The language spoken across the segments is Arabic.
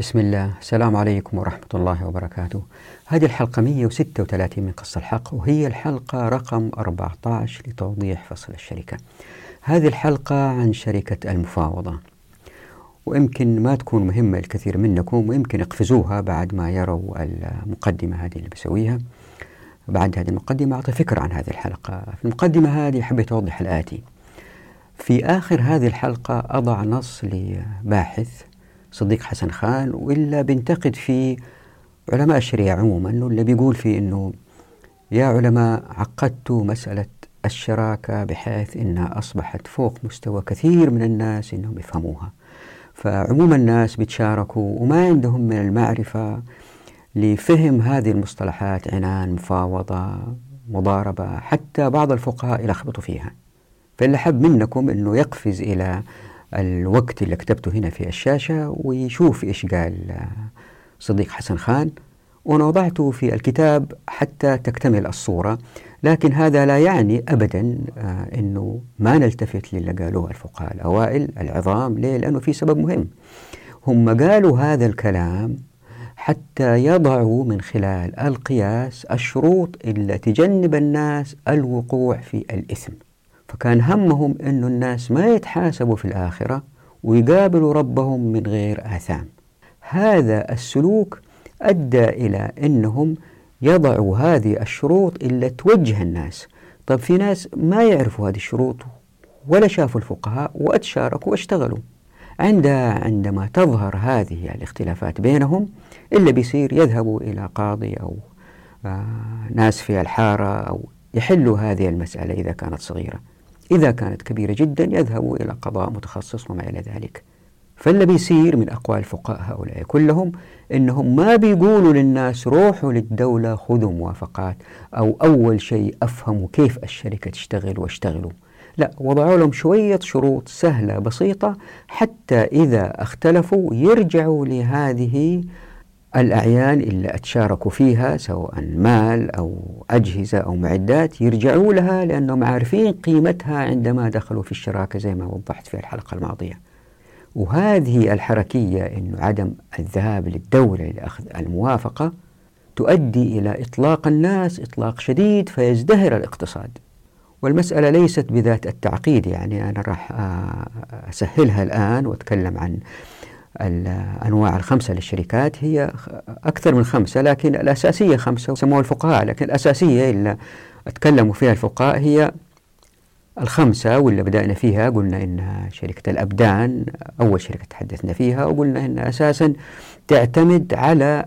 بسم الله. السلام عليكم ورحمة الله وبركاته. هذه الحلقة 136 من قصة الحق وهي الحلقة رقم 14 لتوضيح فصل الشركة. هذه الحلقة عن شركة المفاوضة ويمكن ما تكون مهمة لكثير منكم ويمكن يقفزوها بعد ما يروا المقدمة هذه اللي بسويها. بعد هذه المقدمة أعطي فكرة عن هذه الحلقة. في المقدمة هذه حبيت أوضح الآتي. في آخر هذه الحلقة أضع نص لباحث صديق حسن خان وإلا بينتقد في علماء الشريعة عموما اللي بيقول فيه أنه يا علماء عقدتوا مسألة الشراكة بحيث أنها أصبحت فوق مستوى كثير من الناس أنهم يفهموها. فعموم الناس بيتشاركوا وما عندهم من المعرفة لفهم هذه المصطلحات عنان مفاوضة مضاربة حتى بعض الفقهاء يلخبطوا فيها. فاللي حب منكم أنه يقفز إلى الوقت اللي كتبته هنا في الشاشة ويشوف إيش قال صديق حسن خان. وأنا وضعته في الكتاب حتى تكتمل الصورة لكن هذا لا يعني أبدا أنه ما نلتفت للي قالوه الفقهاء الأوائل العظام. ليه؟ لأنه في سبب مهم. هم قالوا هذا الكلام حتى يضعوا من خلال القياس الشروط اللي تجنب الناس الوقوع في الإثم. فكان همهم أن الناس ما يتحاسبوا في الآخرة ويقابلوا ربهم من غير آثام. هذا السلوك أدى إلى أنهم يضعوا هذه الشروط اللي توجه الناس. طب في ناس ما يعرفوا هذه الشروط ولا شافوا الفقهاء وأتشاركوا واشتغلوا. عندها عندما تظهر هذه الاختلافات بينهم اللي بيصير يذهبوا إلى قاضي أو آه ناس في الحارة أو يحلوا هذه المسألة إذا كانت صغيرة. إذا كانت كبيرة جدا يذهبوا إلى قضاء متخصص وما إلى ذلك. فاللي بيصير من أقوال الفقهاء هؤلاء كلهم إنهم ما بيقولوا للناس روحوا للدولة خذوا موافقات أو أول شيء أفهموا كيف الشركة تشتغل واشتغلوا. لا وضعوا لهم شوية شروط سهلة بسيطة حتى إذا اختلفوا يرجعوا لهذه الأعيان اللي أتشاركوا فيها سواء مال أو أجهزة أو معدات يرجعوا لها لأنهم عارفين قيمتها عندما دخلوا في الشراكة زي ما وضحت في الحلقة الماضية. وهذه الحركية أنه عدم الذهاب للدولة لأخذ الموافقة تؤدي إلى إطلاق الناس إطلاق شديد فيزدهر الاقتصاد. والمسألة ليست بذات التعقيد يعني أنا راح أسهلها الآن وأتكلم عن الأنواع الخمسة للشركات هي أكثر من خمسة لكن الأساسية خمسة سموها الفقهاء لكن الأساسية اللي أتكلموا فيها الفقهاء هي الخمسة واللي بدأنا فيها. قلنا إنها شركة الأبدان أول شركة تحدثنا فيها وقلنا إنها أساسا تعتمد على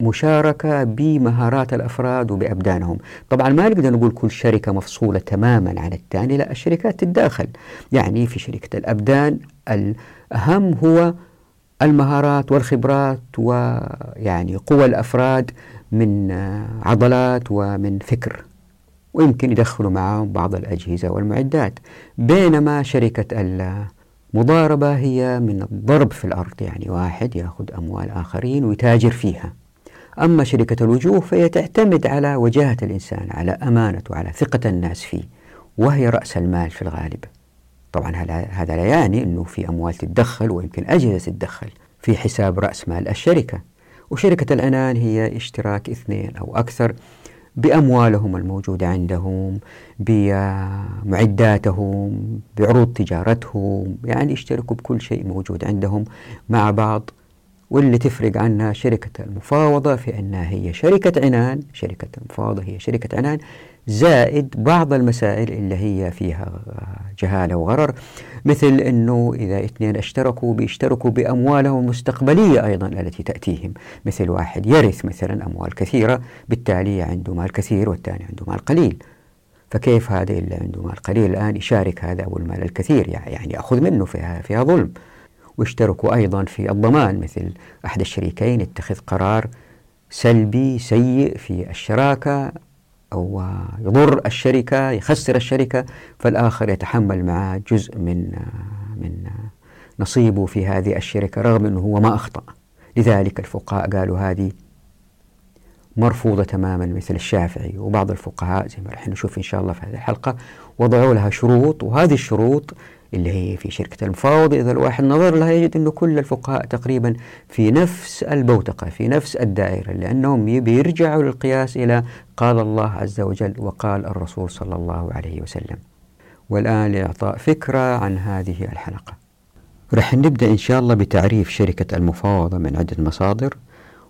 المشاركة بمهارات الأفراد وبأبدانهم. طبعا ما نقدر نقول كل شركة مفصولة تماما عن الثاني لا الشركات تتداخل. يعني في شركة الأبدان الأهم هو المهارات والخبرات ويعني قوى الأفراد من عضلات ومن فكر ويمكن يدخلوا معهم بعض الأجهزة والمعدات. بينما شركة المضاربة هي من الضرب في الأرض يعني واحد يأخذ أموال آخرين ويتاجر فيها. أما شركة الوجوه فهي تعتمد على وجاهة الإنسان على أمانته على ثقة الناس فيه وهي رأس المال في الغالب. طبعا هذا لا يعني أنه في أموال تتدخل ويمكن أجهزة تتدخل في حساب رأس مال الشركة. وشركة العنان هي اشتراك اثنين أو أكثر بأموالهم الموجودة عندهم بمعداتهم بعروض تجارتهم يعني يشتركوا بكل شيء موجود عندهم مع بعض. واللي تفرق عنها شركة المفاوضة في أنها هي شركة عنان شركة المفاوضة هي شركة عنان زائد بعض المسائل اللي هي فيها جهالة وغرر مثل أنه إذا اثنين اشتركوا بيشتركوا بأموالهم المستقبلية أيضا التي تأتيهم. مثل واحد يرث مثلا أموال كثيرة بالتالي عنده مال كثير والثاني عنده مال قليل. فكيف هذا اللي عنده مال قليل الآن يشارك هذا أبو المال الكثير؟ يعني يأخذ منه فيها, فيها ظلم. واشتركوا أيضا في الضمان مثل أحد الشريكين يتخذ قرار سلبي سيء في الشراكة أو يضر الشركة يخسر الشركة فالآخر يتحمل معه جزء من من نصيبه في هذه الشركة رغم أنه هو ما أخطأ. لذلك الفقهاء قالوا هذه مرفوضة تماما مثل الشافعي وبعض الفقهاء زي ما رح نشوف إن شاء الله في هذه الحلقة وضعوا لها شروط وهذه الشروط اللي هي في شركة المفاوضة إذا الواحد نظر لها يجد أنه كل الفقهاء تقريبا في نفس البوتقة في نفس الدائرة لأنهم بيرجعوا للقياس إلى قال الله عز وجل وقال الرسول صلى الله عليه وسلم. والآن لإعطاء فكرة عن هذه الحلقة. رح نبدأ إن شاء الله بتعريف شركة المفاوضة من عدة مصادر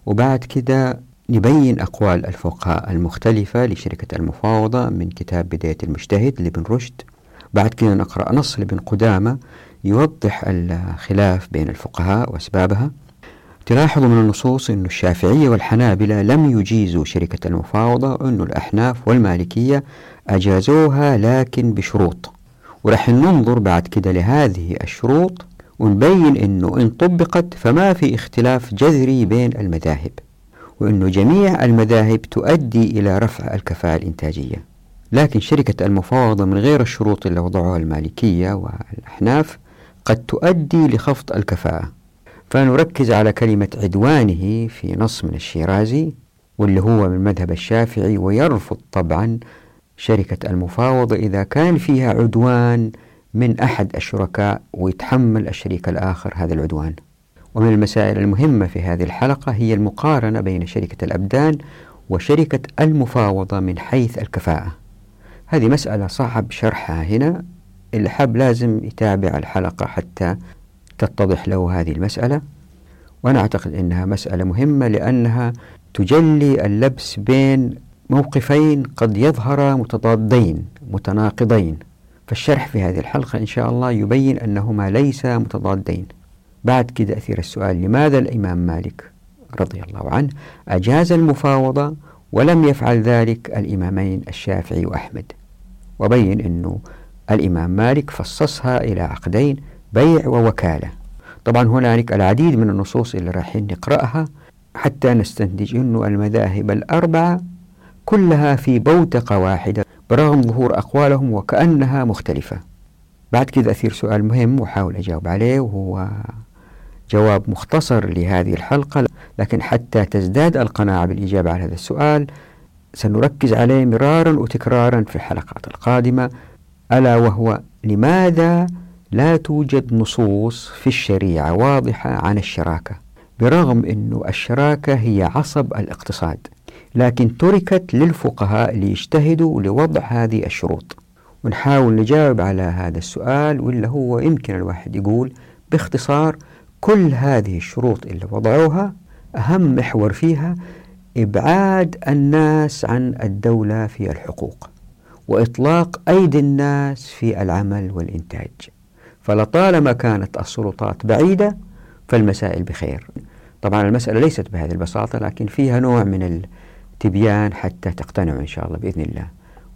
وبعد كده نبين أقوال الفقهاء المختلفة لشركة المفاوضة من كتاب بداية المجتهد لابن رشد. بعد كده نقرأ نص لابن قدامة يوضح الخلاف بين الفقهاء وأسبابها. تلاحظوا من النصوص أن الشافعية والحنابلة لم يجيزوا شركة المفاوضة وأن الأحناف والمالكية أجازوها لكن بشروط. ورح ننظر بعد كده لهذه الشروط ونبين أنه إن طبقت فما في اختلاف جذري بين المذاهب وأنه جميع المذاهب تؤدي إلى رفع الكفاءة الإنتاجية. لكن شركة المفاوضة من غير الشروط اللي وضعوها المالكية والأحناف قد تؤدي لخفض الكفاءة. فنركز على كلمة عدوانه في نص من الشيرازي واللي هو من مذهب الشافعي ويرفض طبعا شركة المفاوضة إذا كان فيها عدوان من أحد الشركاء ويتحمل الشريك الآخر هذا العدوان. ومن المسائل المهمة في هذه الحلقة هي المقارنة بين شركة الأبدان وشركة المفاوضة من حيث الكفاءة. هذه مسألة صعب شرحها هنا. اللي حاب لازم يتابع الحلقة حتى تتضح له هذه المسألة. وأنا أعتقد أنها مسألة مهمة لأنها تجلي اللبس بين موقفين قد يظهرا متضادين متناقضين. فالشرح في هذه الحلقة إن شاء الله يبين أنهما ليسا متضادين. بعد كده أثير السؤال لماذا الإمام مالك رضي الله عنه أجاز المفاوضة ولم يفعل ذلك الإمامين الشافعي وأحمد؟ وبين أنه الإمام مالك فصصها إلى عقدين بيع ووكالة. طبعا هنالك العديد من النصوص اللي رايحين نقرأها حتى نستنتج أنه المذاهب الأربعة كلها في بوتقة واحدة برغم ظهور أقوالهم وكأنها مختلفة. بعد كذا أثير سؤال مهم وحاول أجاوب عليه وهو جواب مختصر لهذه الحلقة لكن حتى تزداد القناعة بالإجابة على هذا السؤال سنركز عليه مرارا وتكرارا في الحلقات القادمة ألا وهو لماذا لا توجد نصوص في الشريعة واضحة عن الشراكة؟ برغم أن الشراكة هي عصب الاقتصاد لكن تركت للفقهاء ليجتهدوا لوضع هذه الشروط. ونحاول نجاوب على هذا السؤال واللي هو يمكن الواحد يقول باختصار كل هذه الشروط اللي وضعوها أهم محور فيها إبعاد الناس عن الدولة في الحقوق وإطلاق أيدي الناس في العمل والإنتاج. فلطالما كانت السلطات بعيدة فالمسائل بخير. طبعا المسألة ليست بهذه البساطة لكن فيها نوع من التبيان حتى تقتنعوا إن شاء الله بإذن الله.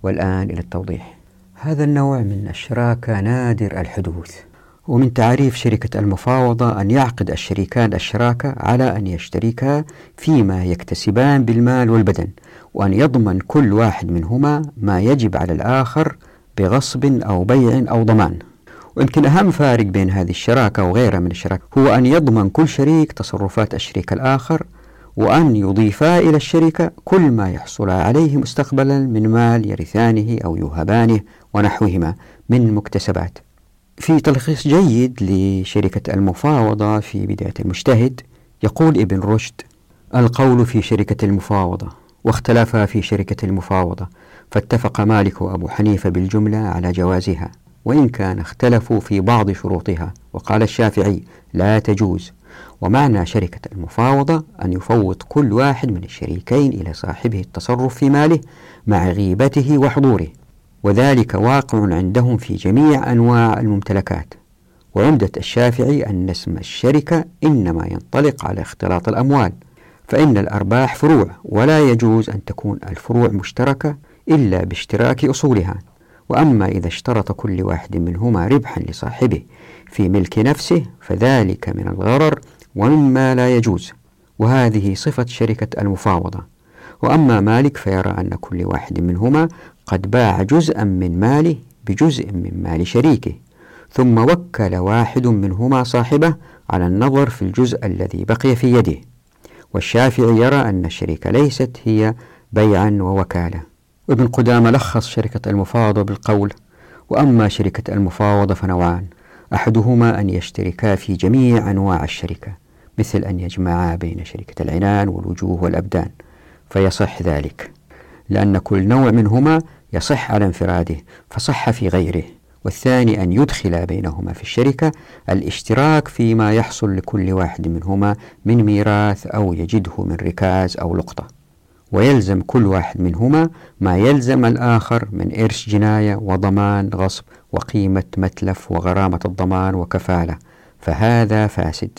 والآن إلى التوضيح. هذا النوع من الشراكة نادر الحدوث. ومن تعريف شركة المفاوضة أن يعقد الشريكان الشراكة على أن يشتركا فيما يكتسبان بالمال والبدن وأن يضمن كل واحد منهما ما يجب على الآخر بغصب أو بيع أو ضمان. ويمكن أهم فارق بين هذه الشراكة وغيرها من الشراكة هو أن يضمن كل شريك تصرفات الشريك الآخر وأن يضيفا إلى الشركة كل ما يحصل عليه مستقبلا من مال يرثانه أو يوهبانه ونحوهما من مكتسبات. في تلخيص جيد لشركة المفاوضة في بداية المجتهد يقول ابن رشد القول في شركة المفاوضة واختلفا في شركة المفاوضة فاتفق مالك وأبو حنيفة بالجملة على جوازها وإن كان اختلفوا في بعض شروطها وقال الشافعي لا تجوز. ومعنى شركة المفاوضة أن يفوض كل واحد من الشريكين إلى صاحبه التصرف في ماله مع غيبته وحضوره. وذلك واقع عندهم في جميع أنواع الممتلكات. وعمدة الشافعي أن اسم الشركة إنما ينطلق على اختلاط الأموال فإن الأرباح فروع ولا يجوز أن تكون الفروع مشتركة إلا باشتراك أصولها. وأما إذا اشترط كل واحد منهما ربحا لصاحبه في ملك نفسه فذلك من الغرر ومما لا يجوز. وهذه صفة شركة المفاوضة. وأما مالك فيرى أن كل واحد منهما قد باع جزءا من ماله بجزء من مال شريكه ثم وكل واحد منهما صاحبه على النظر في الجزء الذي بقي في يده. والشافعي يرى أن الشركة ليست هي بيعا ووكالة. ابن قدامة لخص شركة المفاوضة بالقول وأما شركة المفاوضة فنوعان أحدهما أن يشتركا في جميع أنواع الشركة مثل أن يجمعا بين شركة العنان والوجوه والأبدان فيصح ذلك. لأن كل نوع منهما يصح على انفراده فصح في غيره. والثاني أن يدخل بينهما في الشركة الاشتراك فيما يحصل لكل واحد منهما من ميراث أو يجده من ركاز أو لقطة. ويلزم كل واحد منهما ما يلزم الآخر من إرش جناية وضمان غصب وقيمة متلف وغرامة الضمان وكفالة. فهذا فاسد.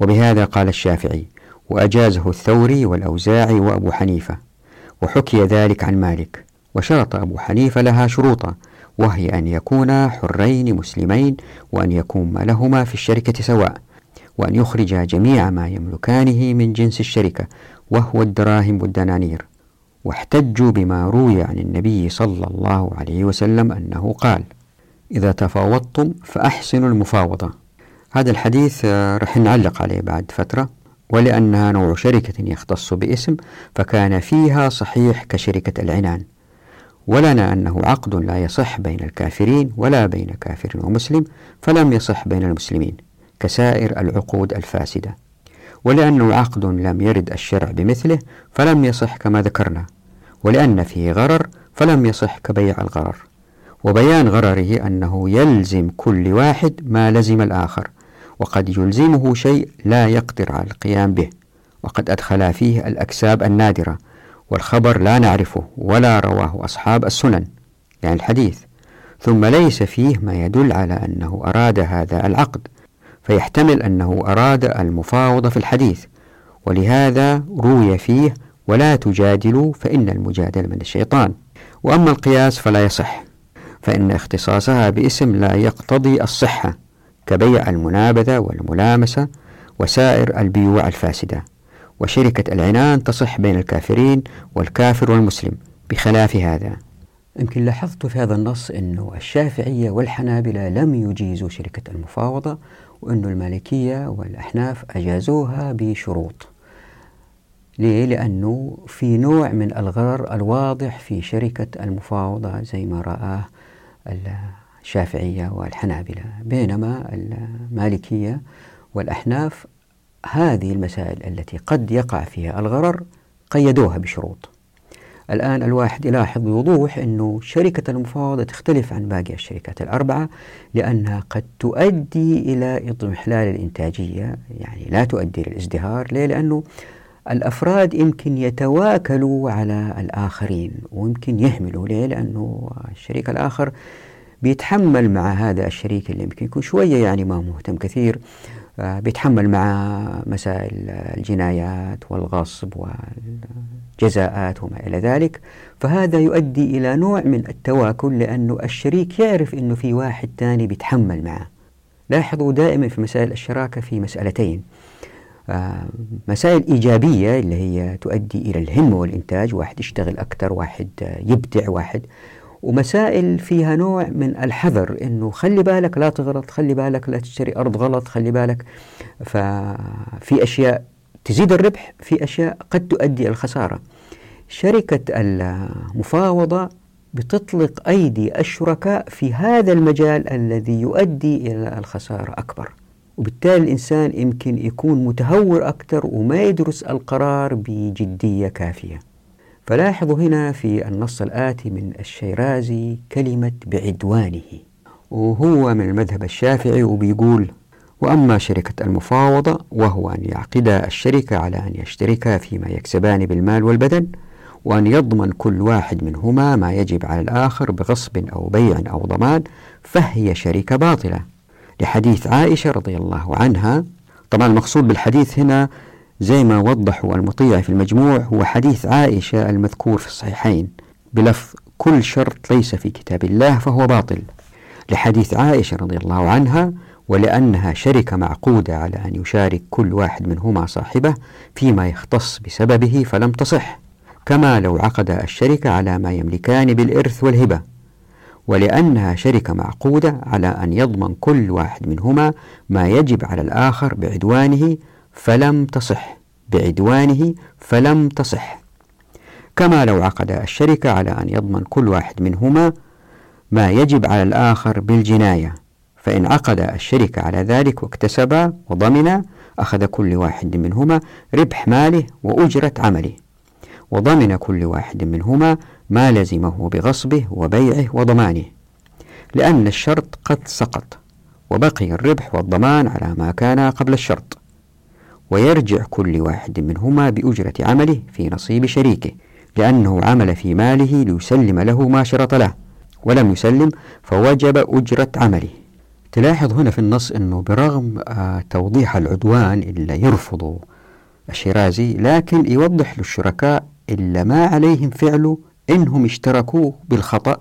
وبهذا قال الشافعي وأجازه الثوري والأوزاعي وأبو حنيفة. وحكي ذلك عن مالك وشرط أبو حنيفة لها شروطا وهي أن يكونا حرين مسلمين وأن يكون ما لهما في الشركة سواء وأن يخرجا جميع ما يملكانه من جنس الشركة وهو الدراهم والدنانير. واحتجوا بما روي عن النبي صلى الله عليه وسلم أنه قال إذا تفاوضتم فأحسنوا المفاوضة. هذا الحديث آه، رح نعلق عليه بعد فترة. ولأنها نوع شركة يختص باسم فكان فيها صحيح كشركة العنان. ولنا أنه عقد لا يصح بين الكافرين ولا بين كافر ومسلم فلم يصح بين المسلمين كسائر العقود الفاسدة. ولأنه عقد لم يرد الشرع بمثله فلم يصح كما ذكرنا. ولأن فيه غرر فلم يصح كبيع الغرر. وبيان غرره أنه يلزم كل واحد ما لزم الآخر. وقد يلزمه شيء لا يقدر على القيام به وقد أدخل فيه الأكساب النادرة والخبر لا نعرفه ولا رواه أصحاب السنن يعني الحديث. ثم ليس فيه ما يدل على أنه أراد هذا العقد فيحتمل أنه أراد المفاوضة في الحديث ولهذا روي فيه ولا تجادلوا فإن المجادلة من الشيطان. وأما القياس فلا يصح فإن اختصاصها باسم لا يقتضي الصحة. كبيع المنابذة والملامسة وسائر البيوع الفاسدة وشركة العنان تصح بين الكافرين والكافر والمسلم بخلاف هذا يمكن لاحظت في هذا النص أنه الشافعية والحنابلة لم يجيزوا شركة المفاوضة وأن المالكية والأحناف أجازوها بشروط ليه؟ لأنه في نوع من الغرر الواضح في شركة المفاوضة زي ما رآه الشافعية والحنابلة بينما المالكية والأحناف هذه المسائل التي قد يقع فيها الغرر قيدوها بشروط الآن الواحد يلاحظ بوضوح أنه شركة المفاوضة تختلف عن باقي الشركات الأربعة لأنها قد تؤدي إلى إضمحلال الإنتاجية يعني لا تؤدي للازدهار ليه؟ لأنه الأفراد يمكن يتواكلوا على الآخرين ويمكن يهملوا ليه؟ لأنه الشريك الآخر بيتحمل مع هذا الشريك اللي يمكن يكون شوية يعني ما مهتم كثير بيتحمل مع مسائل الجنايات والغصب والجزاءات وما إلى ذلك. فهذا يؤدي إلى نوع من التواكل لأنه الشريك يعرف أنه في واحد ثاني بيتحمل معه. لاحظوا دائما في مسائل الشراكة في مسألتين. آه، مسائل إيجابية اللي هي تؤدي إلى الهمة والإنتاج واحد يشتغل أكثر واحد يبدع واحد ومسائل فيها نوع من الحذر إنه خلي بالك لا تغلط خلي بالك لا تشتري أرض غلط خلي بالك. ففي أشياء تزيد الربح في أشياء قد تؤدي إلى الخساره شركة المفاوضة بتطلق أيدي الشركاء في هذا المجال الذي يؤدي إلى الخسارة أكبر. وبالتالي الإنسان يمكن يكون متهور أكثر وما يدرس القرار بجدية كافية. فلاحظوا هنا في النص الآتي من الشيرازي كلمة بعدوانه. وهو من المذهب الشافعي وبيقول وأما شركة المفاوضة وهو أن يعقدا الشركة على أن يشتركا فيما يكسبان بالمال والبدن وأن يضمن كل واحد منهما ما يجب على الآخر بغصب أو بيع أو ضمان فهي شركة باطلة. لحديث عائشة رضي الله عنها. طبعا المقصود بالحديث هنا زي ما وضحوا المطيع في المجموع هو حديث عائشة المذكور في الصحيحين. بلفظ كل شرط ليس في كتاب الله فهو باطل لحديث عائشة رضي الله عنها ولأنها شركة معقودة على أن يشارك كل واحد منهما صاحبه فيما يختص بسببه فلم تصح كما لو عقد الشركة على ما يملكان بالإرث والهبة. ولأنها شركة معقودة على أن يضمن كل واحد منهما ما يجب على الآخر بعدوانه فلم تصح. بعدوانه فلم تصح. كما لو عقد الشركة على أن يضمن كل واحد منهما ما يجب على الآخر بالجناية. فإن عقد الشركة على ذلك واكتسبا وضمنا أخذ كل واحد منهما ربح ماله وأجرة عمله. وضمن كل واحد منهما ما لزمه بغصبه وبيعه وضمانه. لأن الشرط قد سقط وبقي الربح والضمان على ما كان قبل الشرط. ويرجع كل واحد منهما بأجرة عمله في نصيب شريكه لأنه عمل في ماله ليسلم له ما شرط له ولم يسلم فوجب أجرة عمله. تلاحظ هنا في النص أنه برغم آه، توضيح العدوان اللي يرفضه الشيرازي لكن يوضح للشركاء إلا ما عليهم فعله إنهم اشتركوا بالخطأ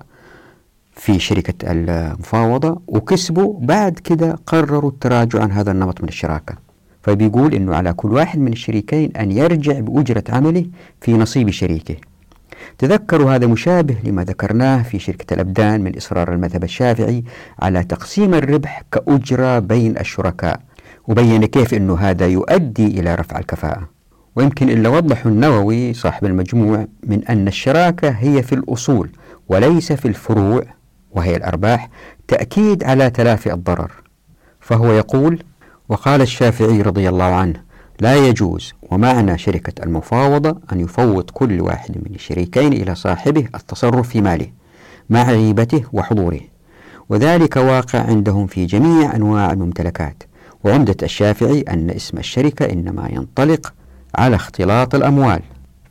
في شركة المفاوضة وكسبوا بعد كده قرروا التراجع عن هذا النمط من الشراكة. فبيقول إنه على كل واحد من الشريكين أن يرجع بأجرة عمله في نصيب شريكه. تذكروا هذا مشابه لما ذكرناه في شركة الأبدان من إصرار المذهب الشافعي على تقسيم الربح كأجرة بين الشركاء وبين كيف أنه هذا يؤدي إلى رفع الكفاءة. ويمكن إلا وضح النووي صاحب المجموع من أن الشراكة هي في الأصول وليس في الفروع وهي الأرباح تأكيد على تلافي الضرر. فهو يقول وقال الشافعي رضي الله عنه لا يجوز ومعنى شركة المفاوضة أن يفوض كل واحد من الشريكين إلى صاحبه التصرف في ماله مع غيبته وحضوره. وذلك واقع عندهم في جميع أنواع الممتلكات. وعمدة الشافعي أن اسم الشركة إنما ينطلق على اختلاط الأموال.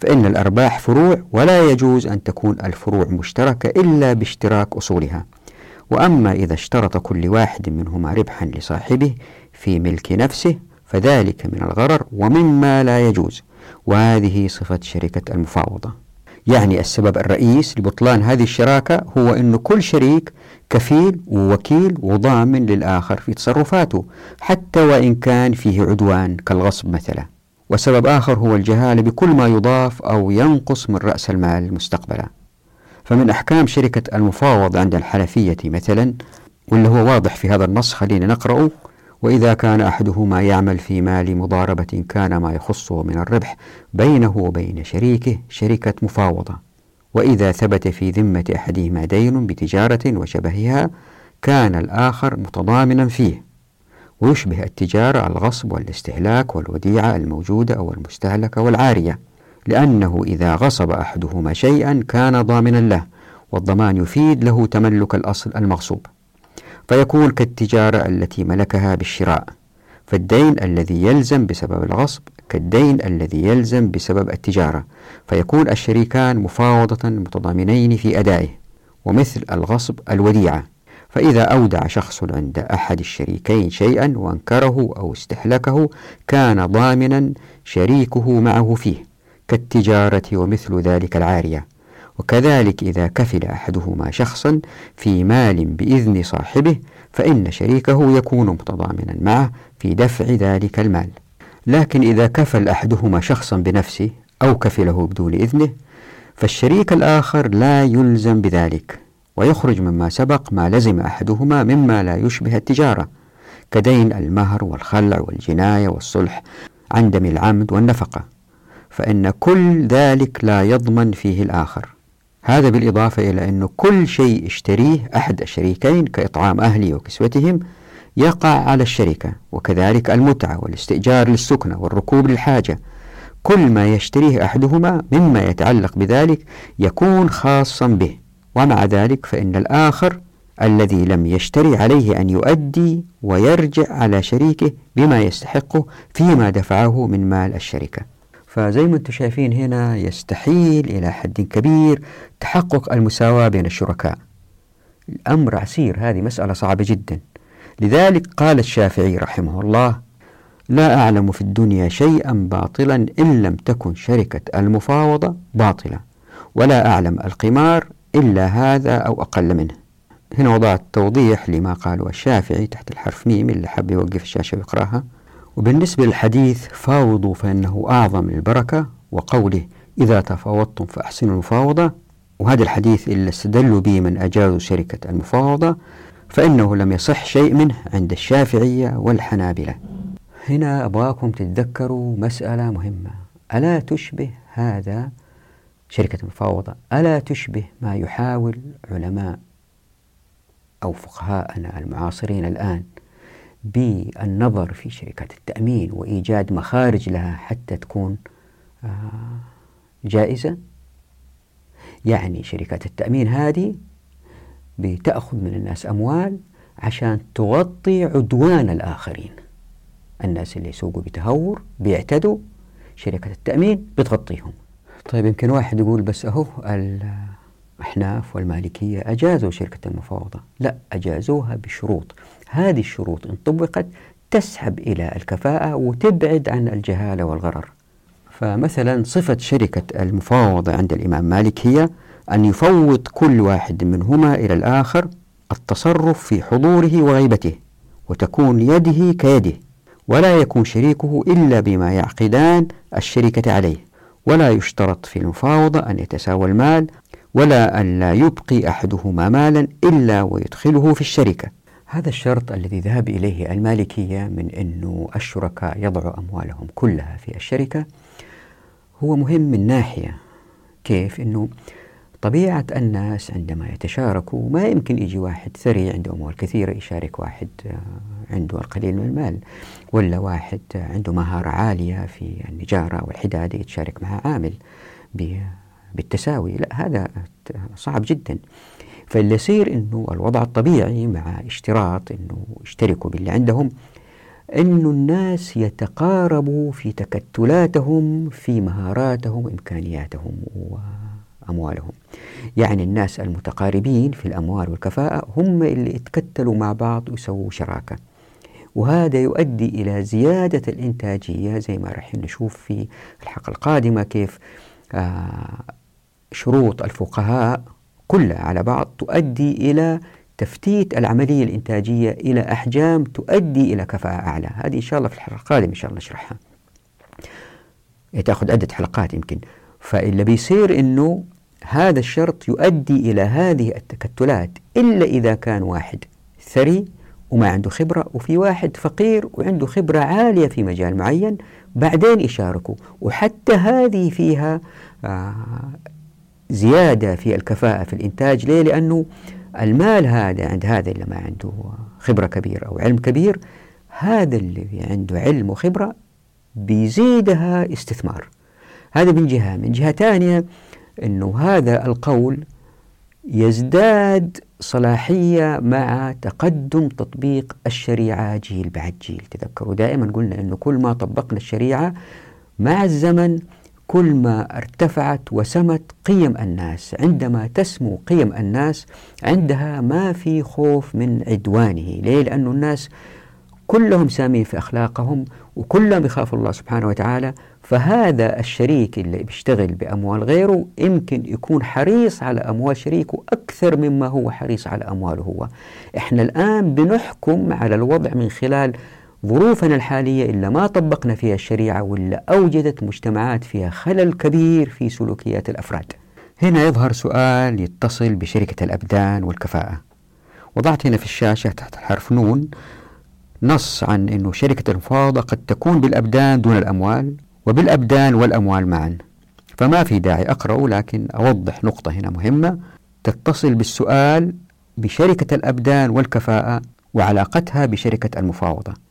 فإن الأرباح فروع ولا يجوز أن تكون الفروع مشتركة إلا باشتراك أصولها. وأما إذا اشترط كل واحد منهما ربحا لصاحبه في ملك نفسه فذلك من الغرر ومما لا يجوز. وهذه صفة شركة المفاوضة. يعني السبب الرئيس لبطلان هذه الشراكة هو أن كل شريك كفيل ووكيل وضامن للآخر في تصرفاته حتى وإن كان فيه عدوان كالغصب مثلا. وسبب آخر هو الجهالة بكل ما يضاف أو ينقص من رأس المال مستقبلا. فمن أحكام شركة المفاوضة عند الحنفية مثلا واللي هو واضح في هذا النص خلينا نقرأه. وإذا كان أحدهما يعمل في مال مضاربة كان ما يخصه من الربح بينه وبين شريكه شركة مفاوضة. وإذا ثبت في ذمة أحدهما دين بتجارة وشبهها كان الآخر متضامنا فيه. ويشبه التجارة الغصب والاستهلاك والوديعة الموجودة أو المستهلكة والعارية لأنه إذا غصب أحدهما شيئا كان ضامنا له والضمان يفيد له تملك الأصل المغصوب. فيكون كالتجارة التي ملكها بالشراء فالدين الذي يلزم بسبب الغصب كالدين الذي يلزم بسبب التجارة فيكون الشريكان مفاوضة متضامنين في أدائه ومثل الغصب الوديعة. فإذا أودع شخص عند أحد الشريكين شيئا وأنكره أو استهلكه كان ضامنا شريكه معه فيه كالتجارة ومثل ذلك العارية. وكذلك إذا كفل أحدهما شخصا في مال بإذن صاحبه فإن شريكه يكون متضامنا معه في دفع ذلك المال. لكن إذا كفل أحدهما شخصا بنفسه أو كفله بدون إذنه فالشريك الآخر لا يلزم بذلك ويخرج مما سبق ما لزم أحدهما مما لا يشبه التجارة كدين المهر والخلع والجناية والصلح عن دم العمد والنفقة فإن كل ذلك لا يضمن فيه الآخر. هذا بالإضافة إلى أنه كل شيء اشتريه أحد الشريكين كإطعام أهله وكسوتهم يقع على الشركة وكذلك المتعة والاستئجار للسكنة والركوب للحاجة. كل ما يشتريه أحدهما مما يتعلق بذلك يكون خاصا به. ومع ذلك فإن الآخر الذي لم يشتري عليه أن يؤدي ويرجع على شريكه بما يستحقه فيما دفعه من مال الشركة. فزي ما أنتم شايفين هنا يستحيل إلى حد كبير تحقق المساواة بين الشركاء. الأمر عسير هذه مسألة صعبة جدا. لذلك قال الشافعي رحمه الله لا أعلم في الدنيا شيئا باطلا إن لم تكن شركة المفاوضة باطلة ولا أعلم القمار إلا هذا أو أقل منه. هنا وضعت توضيح لما قاله الشافعي تحت الحرف ميم اللي حب يوقف الشاشة ويقرأها. وبالنسبة للحديث فاوضوا فإنه أعظم البركة وقوله إذا تفاوضتم فأحسنوا المفاوضة وهذا الحديث اللي استدلوا به من أجازوا شركة المفاوضة فإنه لم يصح شيء منه عند الشافعية والحنابلة. هنا أبغاكم تتذكروا مسألة مهمة. ألا تشبه هذا شركة المفاوضة؟ ألا تشبه ما يحاول علماء أو فقهاءنا المعاصرين الآن بالنظر في شركات التأمين وإيجاد مخارج لها حتى تكون آه، جائزة. يعني شركات التأمين هذه بتأخذ من الناس أموال عشان تغطي عدوان الآخرين. الناس اللي يسوقوا بتهور بيعتدوا شركة التأمين بتغطيهم. طيب يمكن واحد يقول بس أهو الأحناف والمالكية أجازوا شركة المفاوضة. لا أجازوها بشروط. هذه الشروط إن طبقت تسحب إلى الكفاءة وتبعد عن الجهالة والغرر. فمثلا صفة شركة المفاوضة عند الإمام مالك هي أن يفوض كل واحد منهما إلى الآخر التصرف في حضوره وغيبته وتكون يده كيده ولا يكون شريكه إلا بما يعقدان الشركة عليه. ولا يشترط في المفاوضة أن يتساوى المال ولا أن لا يبقي أحدهما مالا إلا ويدخله في الشركة. هذا الشرط الذي ذهب إليه المالكية من أن الشركاء يضعوا أموالهم كلها في الشركة هو مهم من ناحية كيف؟ أنه طبيعة الناس عندما يتشاركوا ما يمكن يجي واحد ثري عنده أموال كثيرة يشارك واحد آه، عنده القليل من المال ولا واحد عنده مهارة عالية في النجارة والحدادة يتشارك مع عامل بالتساوي. لا هذا صعب جدا. فاللي يصير إنه الوضع الطبيعي مع اشتراط إنه يشتركوا باللي عندهم إنه الناس يتقاربوا في تكتلاتهم في مهاراتهم وامكانياتهم وأموالهم. يعني الناس المتقاربين في الأموال والكفاءة هم اللي يتكتلوا مع بعض ويسووا شراكة. وهذا يؤدي إلى زيادة الإنتاجية زي ما راح نشوف في الحلقة القادمة كيف آه شروط الفقهاء كلها على بعض تؤدي إلى تفتيت العملية الإنتاجية إلى أحجام تؤدي إلى كفاءة أعلى. هذه إن شاء الله في الحلقة القادمة إن شاء الله نشرحها. تأخذ عدة حلقات يمكن. فاللي بيصير أنه هذا الشرط يؤدي إلى هذه التكتلات إلا إذا كان واحد ثري وما عنده خبرة وفي واحد فقير وعنده خبرة عالية في مجال معين بعدين يشاركوا. وحتى هذه فيها آه زيادة في الكفاءة في الإنتاج. ليه؟ لأنه المال هذا عند هذا اللي ما عنده خبرة كبيرة أو علم كبير هذا اللي عنده علم وخبرة بيزيدها استثمار. هذا من جهة. من جهة ثانية أنه هذا القول يزداد صلاحية مع تقدم تطبيق الشريعة جيل بعد جيل. تذكروا دائما قلنا أنه كل ما طبقنا الشريعة مع الزمن كل ما ارتفعت وسمت قيم الناس عندما تسمو قيم الناس عندها ما في خوف من عدوانه. ليه؟ لأن الناس كلهم سامين في أخلاقهم وكلهم يخافوا الله سبحانه وتعالى. فهذا الشريك اللي بيشتغل بأموال غيره يمكن يكون حريص على أموال شريكه أكثر مما هو حريص على أمواله هو. إحنا الآن بنحكم على الوضع من خلال ظروفنا الحالية إلا ما طبقنا فيها الشريعة ولا أوجدت مجتمعات فيها خلل كبير في سلوكيات الأفراد. هنا يظهر سؤال يتصل بشركة الأبدان والكفاءة. وضعت هنا في الشاشة تحت الحرف نون نص عن أن شركة المفاوضة قد تكون بالأبدان دون الأموال وبالأبدان والأموال معا. فما في داعي أقرأ لكن أوضح نقطة هنا مهمة تتصل بالسؤال بشركة الأبدان والكفاءة وعلاقتها بشركة المفاوضة.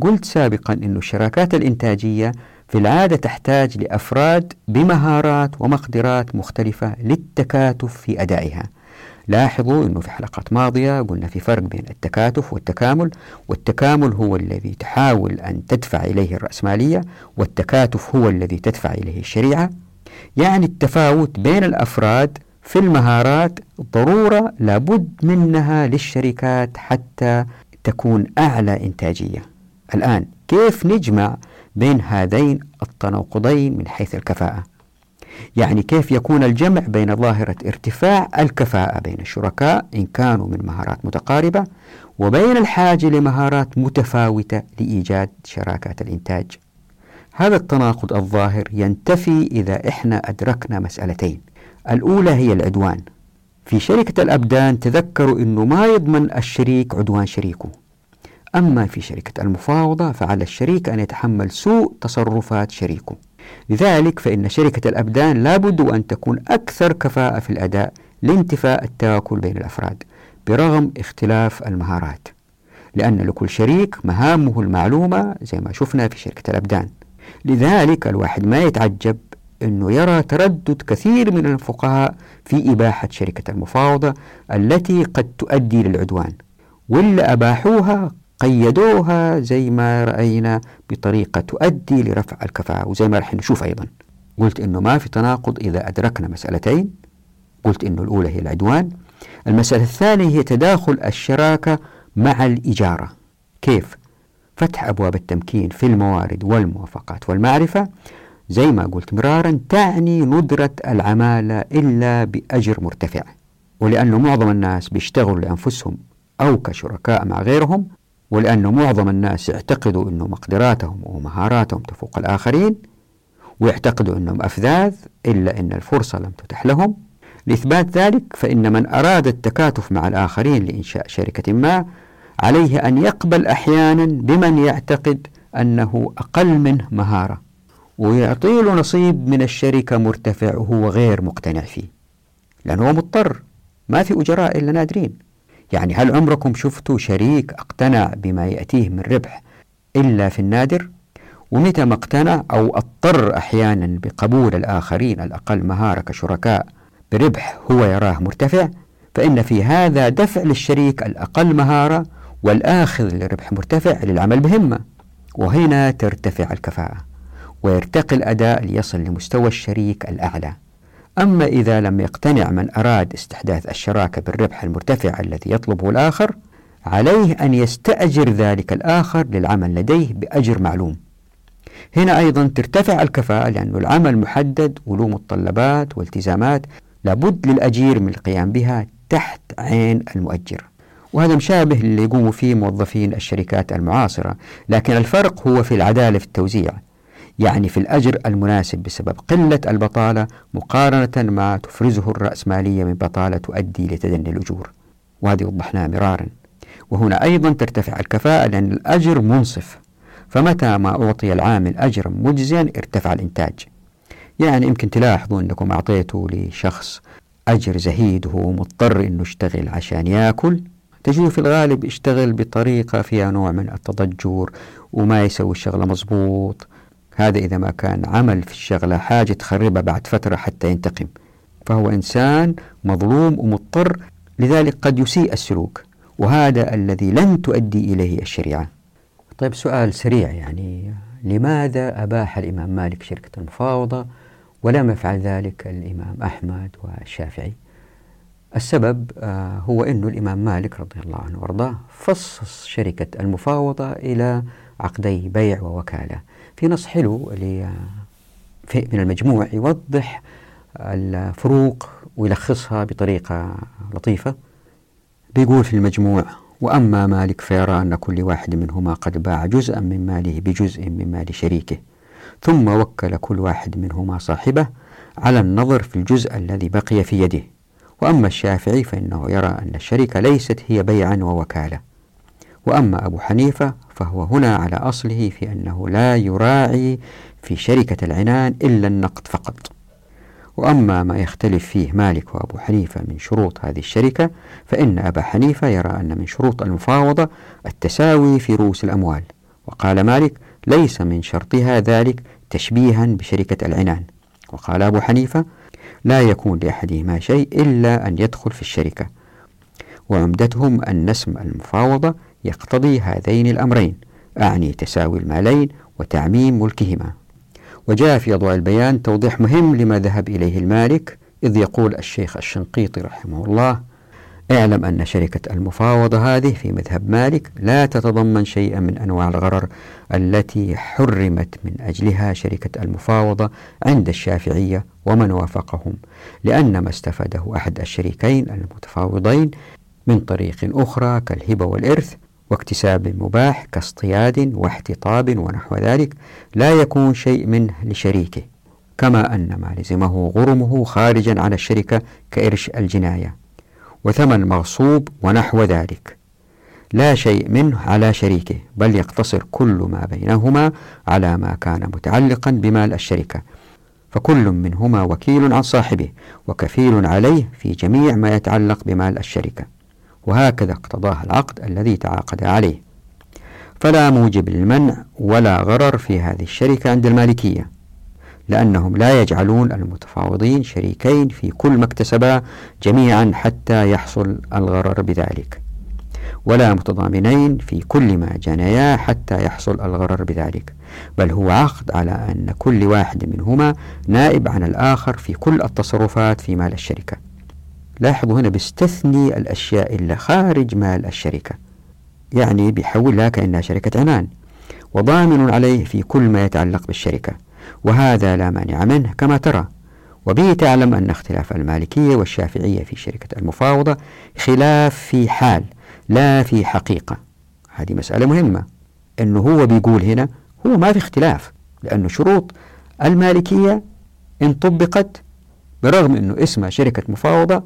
قلت سابقا أن الشراكات الإنتاجية في العادة تحتاج لأفراد بمهارات ومقدرات مختلفة للتكاتف في أدائها. لاحظوا أنه في حلقات ماضية قلنا في فرق بين التكاتف والتكامل والتكامل هو الذي تحاول أن تدفع إليه الرأسمالية والتكاتف هو الذي تدفع إليه الشريعة. يعني التفاوت بين الأفراد في المهارات ضرورة لابد منها للشركات حتى تكون أعلى إنتاجية. الآن كيف نجمع بين هذين التناقضين من حيث الكفاءة؟ يعني كيف يكون الجمع بين ظاهرة ارتفاع الكفاءة بين الشركاء إن كانوا من مهارات متقاربة وبين الحاجة لمهارات متفاوتة لإيجاد شراكات الإنتاج؟ هذا التناقض الظاهر ينتفي إذا إحنا أدركنا مسألتين. الأولى هي العدوان. في شركة الأبدان تذكروا أنه ما يضمن الشريك عدوان شريكه. أما في شركة المفاوضة فعلى الشريك أن يتحمل سوء تصرفات شريكه. لذلك فإن شركة الأبدان لابد أن تكون أكثر كفاءة في الأداء لانتفاء التواكل بين الأفراد برغم اختلاف المهارات لأن لكل شريك مهامه المعلومة زي ما شفنا في شركة الأبدان. لذلك الواحد ما يتعجب أنه يرى تردد كثير من الفقهاء في إباحة شركة المفاوضة التي قد تؤدي للعدوان واللي أباحوها قيدوها زي ما رأينا بطريقة تؤدي لرفع الكفاءة. وزي ما رح نشوف أيضا. قلت أنه ما في تناقض إذا أدركنا مسألتين. قلت أنه الأولى هي العدوان. المسألة الثانية هي تداخل الشراكة مع الإجارة. كيف؟ فتح أبواب التمكين في الموارد والموافقات والمعرفة. زي ما قلت مرارا تعني ندرة العمالة إلا بأجر مرتفع. ولأنه معظم الناس بيشتغلوا لأنفسهم أو كشركاء مع غيرهم ولأنه معظم الناس يعتقدوا أنه مقدراتهم ومهاراتهم تفوق الآخرين ويعتقدوا أنهم أفذاذ إلا أن الفرصة لم تتح لهم. لإثبات ذلك فإن من أراد التكاتف مع الآخرين لإنشاء شركة ما عليه أن يقبل أحيانا بمن يعتقد أنه أقل منه مهارة ويعطي له نصيب من الشركة مرتفع وهو غير مقتنع فيه. لأنه مضطر ما في أجراء إلا نادرين. يعني هل عمركم شفتوا شريك اقتنع بما يأتيه من ربح إلا في النادر؟ ومتى ما اقتنع أو اضطر أحيانا بقبول الآخرين الأقل مهارة كشركاء بربح هو يراه مرتفع فإن في هذا دفع للشريك الأقل مهارة والآخذ لربح مرتفع للعمل بهمة. وهنا ترتفع الكفاءة ويرتقي الأداء ليصل لمستوى الشريك الأعلى. أما إذا لم يقتنع من أراد استحداث الشراكة بالربح المرتفع الذي يطلبه الآخر عليه أن يستأجر ذلك الآخر للعمل لديه بأجر معلوم. هنا أيضا ترتفع الكفاءة لأن العمل محدد وله متطلبات والتزامات لابد للأجير من القيام بها تحت عين المؤجر. وهذا مشابه اللي يقوموا فيه موظفين الشركات المعاصرة لكن الفرق هو في العدالة في التوزيع. يعني في الأجر المناسب بسبب قلة البطالة مقارنة ما تفرزه الرأسمالية من بطالة تؤدي لتدني الأجور. وهذه وضحناها مرارا. وهنا أيضا ترتفع الكفاءة لأن الأجر منصف. فمتى ما أعطي العامل أجرا مجزيا ارتفع الإنتاج. يعني يمكن تلاحظوا أنكم أعطيتوا لشخص أجر زهيد وهو مضطر أنه يشتغل عشان يأكل. تجده في الغالب يشتغل بطريقة فيها نوع من التضجر وما يسوي الشغلة مضبوط هذا إذا ما كان عمل في الشغلة حاجة تخربها بعد فترة حتى ينتقم. فهو إنسان مظلوم ومضطر لذلك قد يسيء السلوك وهذا الذي لن تؤدي إليه الشريعة. طيب سؤال سريع يعني لماذا أباح الإمام مالك شركة المفاوضة ولم يفعل ذلك الإمام أحمد والشافعي؟ السبب آه، هو أن الإمام مالك رضي الله عنه وأرضاه فصص شركة المفاوضة إلى عقدي بيع ووكالة. في نص حلو من المجموع يوضح الفروق ويلخصها بطريقة لطيفة. بيقول في المجموع وأما مالك فيرى أن كل واحد منهما قد باع جزءا من ماله بجزء من مال شريكه ثم وكل كل واحد منهما صاحبه على النظر في الجزء الذي بقي في يده. وأما الشافعي فإنه يرى أن الشركة ليست هي بيعا ووكالة. وأما أبو حنيفة فهو هنا على أصله في أنه لا يراعي في شركة العنان إلا النقد فقط. وأما ما يختلف فيه مالك وأبو حنيفة من شروط هذه الشركة فإن أبا حنيفة يرى أن من شروط المفاوضة التساوي في رؤوس الأموال. وقال مالك ليس من شرطها ذلك تشبيها بشركة العنان. وقال أبو حنيفة لا يكون لأحدهما شيء إلا أن يدخل في الشركة. وعمدتهم أن اسم المفاوضة يقتضي هذين الأمرين أعني تساوي المالين وتعميم ملكهما. وجاء في أضواء البيان توضيح مهم لما ذهب إليه المالك إذ يقول الشيخ الشنقيطي رحمه الله اعلم أن شركة المفاوضة هذه في مذهب مالك لا تتضمن شيئا من أنواع الغرر التي حرمت من أجلها شركة المفاوضة عند الشافعية ومن وافقهم لأن ما استفاده أحد الشريكين المتفاوضين من طريق أخرى كالهبة والإرث واكتساب مباح كاصطياد واحتطاب ونحو ذلك لا يكون شيء منه لشريكه كما أن ما لزمه غرمه خارجا عن الشركة كإرش الجناية وثمن مغصوب ونحو ذلك. لا شيء منه على شريكه بل يقتصر كل ما بينهما على ما كان متعلقا بمال الشركة. فكل منهما وكيل عن صاحبه وكفيل عليه في جميع ما يتعلق بمال الشركة. وهكذا اقتضاه العقد الذي تعاقد عليه. فلا موجب للمنع ولا غرر في هذه الشركة عند المالكية لأنهم لا يجعلون المتفاوضين شريكين في كل ما اكتسبا جميعا حتى يحصل الغرر بذلك. ولا متضامنين في كل ما جنيا حتى يحصل الغرر بذلك بل هو عقد على أن كل واحد منهما نائب عن الآخر في كل التصرفات في مال الشركة. لاحظوا هنا بيستثني الأشياء اللي خارج مال الشركة. يعني بيحولها كأنها شركة عنان وضامن عليه في كل ما يتعلق بالشركة. وهذا لا مانع منه كما ترى. وبه تعلم أن اختلاف المالكية والشافعية في شركة المفاوضة خلاف في حال لا في حقيقة. هذه مسألة مهمة. أنه هو بيقول هنا هو ما في اختلاف لأنه شروط المالكية إن طبقت برغم أنه اسمها شركة مفاوضة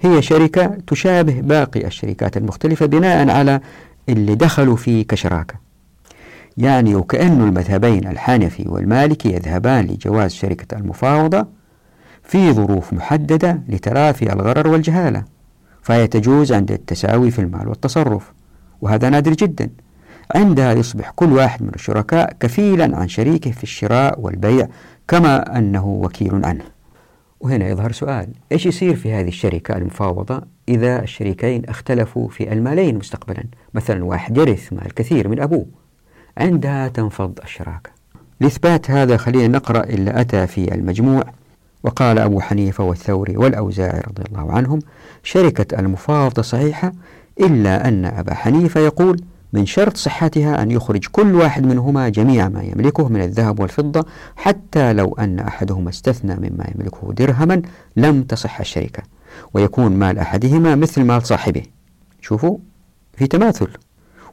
هي شركة تشابه باقي الشركات المختلفة بناء على اللي دخلوا فيه كشراكة. يعني وكأن المذهبين الحنفي والمالكي يذهبان لجواز شركة المفاوضة في ظروف محددة لتلافي الغرر والجهالة فهي تجوز عند التساوي في المال والتصرف وهذا نادر جدا. عندها يصبح كل واحد من الشركاء كفيلا عن شريكه في الشراء والبيع كما أنه وكيل عنه. وهنا يظهر سؤال إيش يصير في هذه الشركة المفاوضة إذا الشريكين اختلفوا في المالين مستقبلا؟ مثلا واحد يرث مال كثير من أبوه عندها تنفض الشراكة. لإثبات هذا خلينا نقرأ إلا أتى في المجموع. وقال أبو حنيفة والثوري والأوزاعي رضي الله عنهم شركة المفاوضة صحيحة إلا أن أبا حنيفة يقول من شرط صحتها أن يخرج كل واحد منهما جميع ما يملكه من الذهب والفضة حتى لو أن أحدهما استثنى مما يملكه درهما لم تصح الشركة. ويكون مال أحدهما مثل مال صاحبه. شوفوا في تماثل.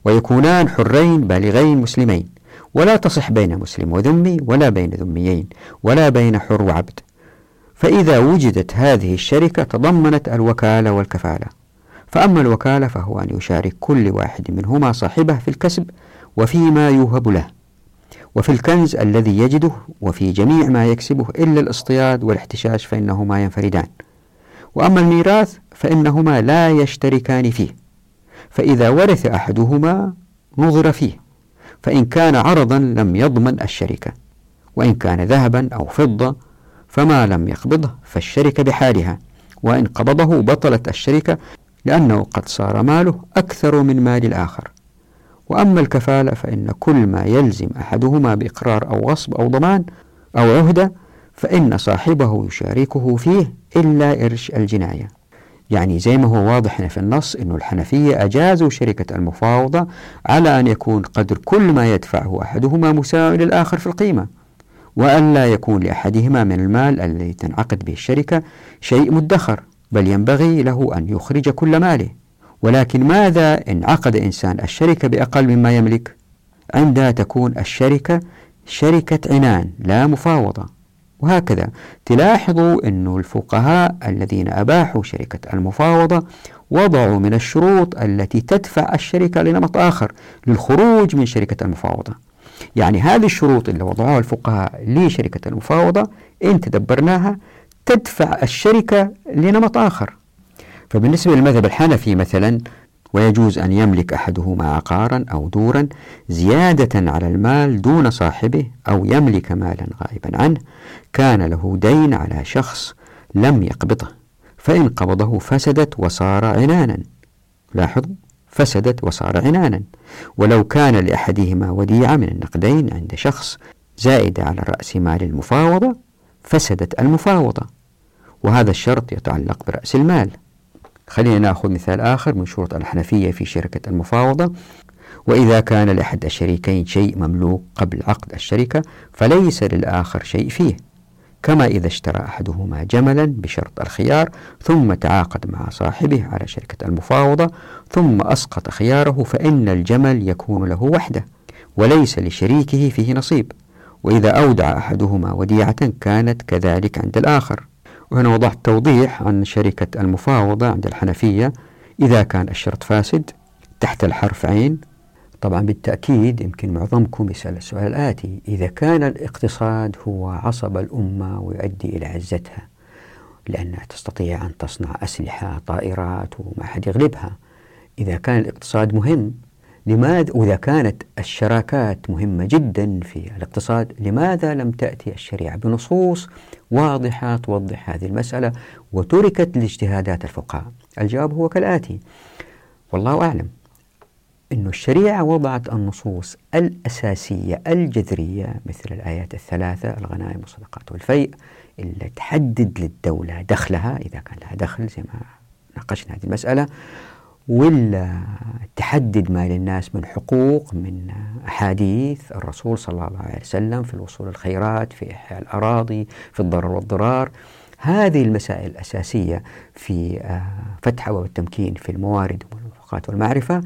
ويكونان حرين بالغين مسلمين. ولا تصح بين مسلم وذمي ولا بين ذميين ولا بين حر وعبد. فإذا وجدت هذه الشركة تضمنت الوكالة والكفالة. فأما الوكالة فهو أن يشارك كل واحد منهما صاحبه في الكسب وفيما يوهب له وفي الكنز الذي يجده وفي جميع ما يكسبه إلا الاصطياد والاحتشاش فإنهما ينفردان. وأما الميراث فإنهما لا يشتركان فيه فإذا ورث أحدهما نظر فيه فإن كان عرضا لم يضمن الشركة وإن كان ذهبا أو فضة فما لم يقبضه فالشركة بحالها وإن قبضه بطلت الشركة لأنه قد صار ماله أكثر من مال الآخر. وأما الكفالة فإن كل ما يلزم أحدهما بإقرار أو غصب أو ضمان أو عهدة فإن صاحبه يشاركه فيه إلا إرش الجناية. يعني زي ما هو واضح في النص أن الحنفية أجازوا شركة المفاوضة على أن يكون قدر كل ما يدفعه أحدهما مساوي للآخر في القيمة وأن لا يكون لأحدهما من المال الذي تنعقد به الشركة شيء مدخر. بل ينبغي له أن يخرج كل ماله. ولكن ماذا إن عقد إنسان الشركة بأقل مما يملك؟ عندها تكون الشركة شركة عنان لا مفاوضة. وهكذا تلاحظوا أن الفقهاء الذين أباحوا شركة المفاوضة وضعوا من الشروط التي تدفع الشركة لنمط آخر للخروج من شركة المفاوضة. يعني هذه الشروط اللي وضعوها الفقهاء لشركة المفاوضة إن تدبرناها تدفع الشركة لنمط آخر. فبالنسبة للمذهب الحنفي مثلا ويجوز أن يملك أحدهما عقارا أو دورا زيادة على المال دون صاحبه أو يملك مالا غائبا عنه كان له دين على شخص لم يقبضه فإن قبضه فسدت وصار عنانا. لاحظوا فسدت وصار عنانا. ولو كان لأحدهما وديعة من النقدين عند شخص زائدة على رأس مال المفاوضة فسدت المفاوضة وهذا الشرط يتعلق برأس المال. خلينا نأخذ مثال آخر من شروط الحنفية في شركة المفاوضة. وإذا كان لأحد الشريكين شيء مملوك قبل عقد الشركة فليس للآخر شيء فيه كما إذا اشترى أحدهما جملا بشرط الخيار ثم تعاقد مع صاحبه على شركة المفاوضة ثم أسقط خياره فإن الجمل يكون له وحده وليس لشريكه فيه نصيب. وإذا أودع أحدهما وديعة كانت كذلك عند الآخر. وهنا وضحت توضيح عن شركة المفاوضة عند الحنفية. إذا كان الشرط فاسد تحت الحرف عين. طبعا بالتأكيد يمكن معظمكم يسأل السؤال الآتي. إذا كان الاقتصاد هو عصب الأمة ويؤدي إلى عزتها لأنها تستطيع أن تصنع أسلحة طائرات وما حد يغلبها. إذا كان الاقتصاد مهم لماذا وإذا كانت الشراكات مهمة جدا في الاقتصاد لماذا لم تأتي الشريعة بنصوص واضحة توضح هذه المسألة وتركت لاجتهادات الفقهاء؟ الجواب هو كالآتي. والله أعلم أن الشريعة وضعت النصوص الأساسية الجذرية مثل الآيات الثلاثة الغنائم والصدقات والفيء اللي تحدد للدولة دخلها إذا كان لها دخل زي ما ناقشنا هذه المسألة. ولا تحدد ما للناس من حقوق من أحاديث الرسول صلى الله عليه وسلم في الوصول الخيرات في إحياء الأراضي في الضرر والضرار. هذه المسائل الأساسية في آه، فتح والتمكين في الموارد والموافقات والمعرفة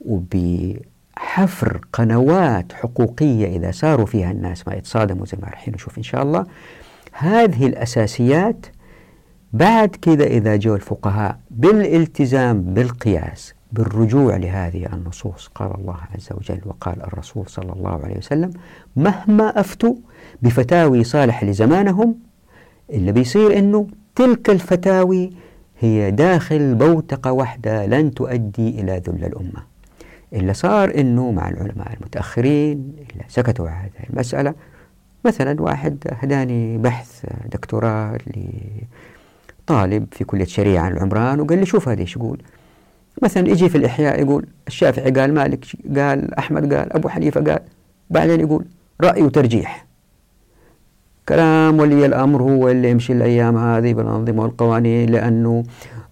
وبحفر قنوات حقوقية إذا ساروا فيها الناس ما يتصادموا زي ما راح نشوف إن شاء الله. هذه الأساسيات بعد كذا إذا جو الفقهاء بالالتزام بالقياس بالرجوع لهذه النصوص قال الله عز وجل وقال الرسول صلى الله عليه وسلم مهما أفتوا بفتاوي صالح لزمانهم اللي بيصير أنه تلك الفتاوي هي داخل بوتقة واحدة لن تؤدي إلى ذل الأمة. اللي صار أنه مع العلماء المتأخرين اللي سكتوا عن هذه المسألة مثلا واحد هداني بحث دكتوراه طالب في كلية شريعة عن العمران وقال لي شوف هذا إيش يقول. مثلا يجي في الإحياء يقول الشافعي قال مالك قال أحمد قال أبو حنيفة قال بعدين يقول رأي وترجيح. كلام ولي الأمر هو اللي يمشي الأيام هذه بالأنظمة والقوانين لأنه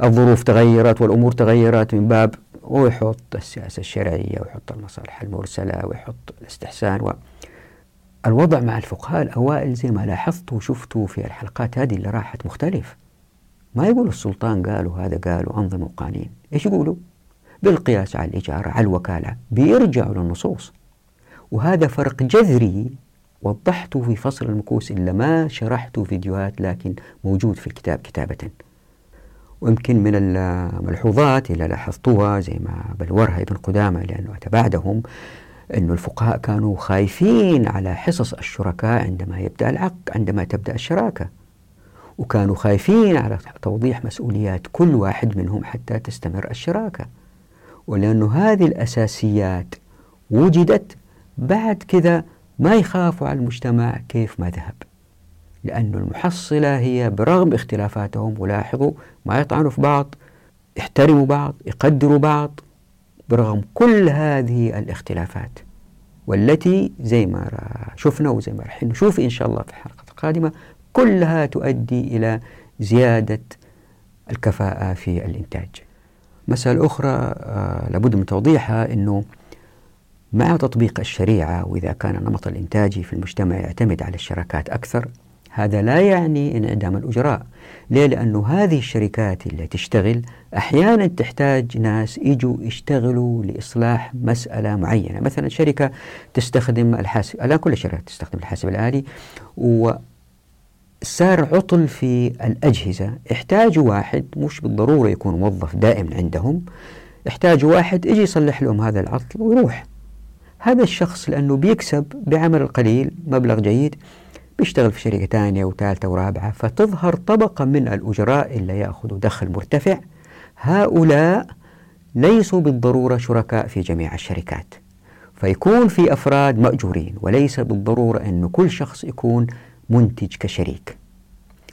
الظروف تغيرت والأمور تغيرت من باب ويحط السياسة الشرعية ويحط المصالح المرسلة ويحط الاستحسان و الوضع مع الفقهاء الأوائل زي ما لاحظتوا وشفتوا في الحلقات هذه اللي راحت مختلف. ما يقولوا السلطان قال وهذا قال وأنظمة وقوانين إيش يقولوا؟ بالقياس على الإجارة على الوكالة بيرجعوا للنصوص. وهذا فرق جذري وضحته في فصل المكوس إلا ما شرحته فيديوهات لكن موجود في الكتاب كتابة. ويمكن من الملحوظات اللي لاحظتوها زي ما بلورها ابن قدامة لأنه أتى بعدهم أن الفقهاء كانوا خايفين على حصص الشركاء عندما يبدأ العقد عندما تبدأ الشراكة. وكانوا خايفين على توضيح مسؤوليات كل واحد منهم حتى تستمر الشراكة. ولأنه هذه الأساسيات وجدت بعد كذا ما يخافوا على المجتمع كيف ما ذهب. لأن المحصلة هي برغم اختلافاتهم ولاحظوا ما يطعنوا في بعض يحترموا بعض يقدروا بعض برغم كل هذه الاختلافات. والتي زي ما شفنا وزي ما راح نشوف إن شاء الله في الحلقة القادمة كلها تؤدي إلى زيادة الكفاءة في الإنتاج. مسألة أخرى آه لابد من توضيحها أنه مع تطبيق الشريعة وإذا كان النمط الإنتاجي في المجتمع يعتمد على الشراكات أكثر هذا لا يعني انعدام الأجراء. ليه؟ لأنه هذه الشركات اللي تشتغل أحيانا تحتاج ناس يجوا يشتغلوا لإصلاح مسألة معينة. مثلا شركة تستخدم الحاسب الآن كل الشركات تستخدم الحاسب الآلي و صار عطل في الأجهزة. يحتاجوا واحد مش بالضرورة يكون موظف دائم عندهم يحتاجوا واحد يجي يصلح لهم هذا العطل ويروح. هذا الشخص لأنه بيكسب بعمل القليل مبلغ جيد بيشتغل في شركة ثانية وثالثة ورابعة فتظهر طبقة من الأجراء اللي يأخذوا دخل مرتفع. هؤلاء ليسوا بالضرورة شركاء في جميع الشركات. فيكون في أفراد مأجورين وليس بالضرورة أن كل شخص يكون منتج كشريك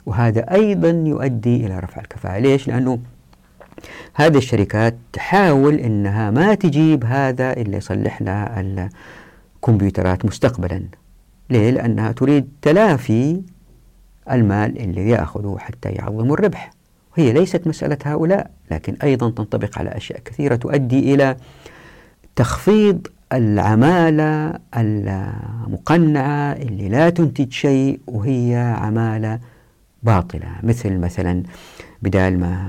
وهذا أيضا يؤدي إلى رفع الكفاءة ليش؟ لأنه هذه الشركات تحاول أنها ما تجيب هذا اللي يصلح لها الكمبيوترات مستقبلا ليه؟ لأنها تريد تلافي المال اللي يأخذه حتى يعظموا الربح وهي ليست مسألة هؤلاء لكن أيضا تنطبق على أشياء كثيرة تؤدي إلى تخفيض العمالة المقنعة اللي لا تنتج شيء وهي عمالة باطلة مثل مثلا بدال ما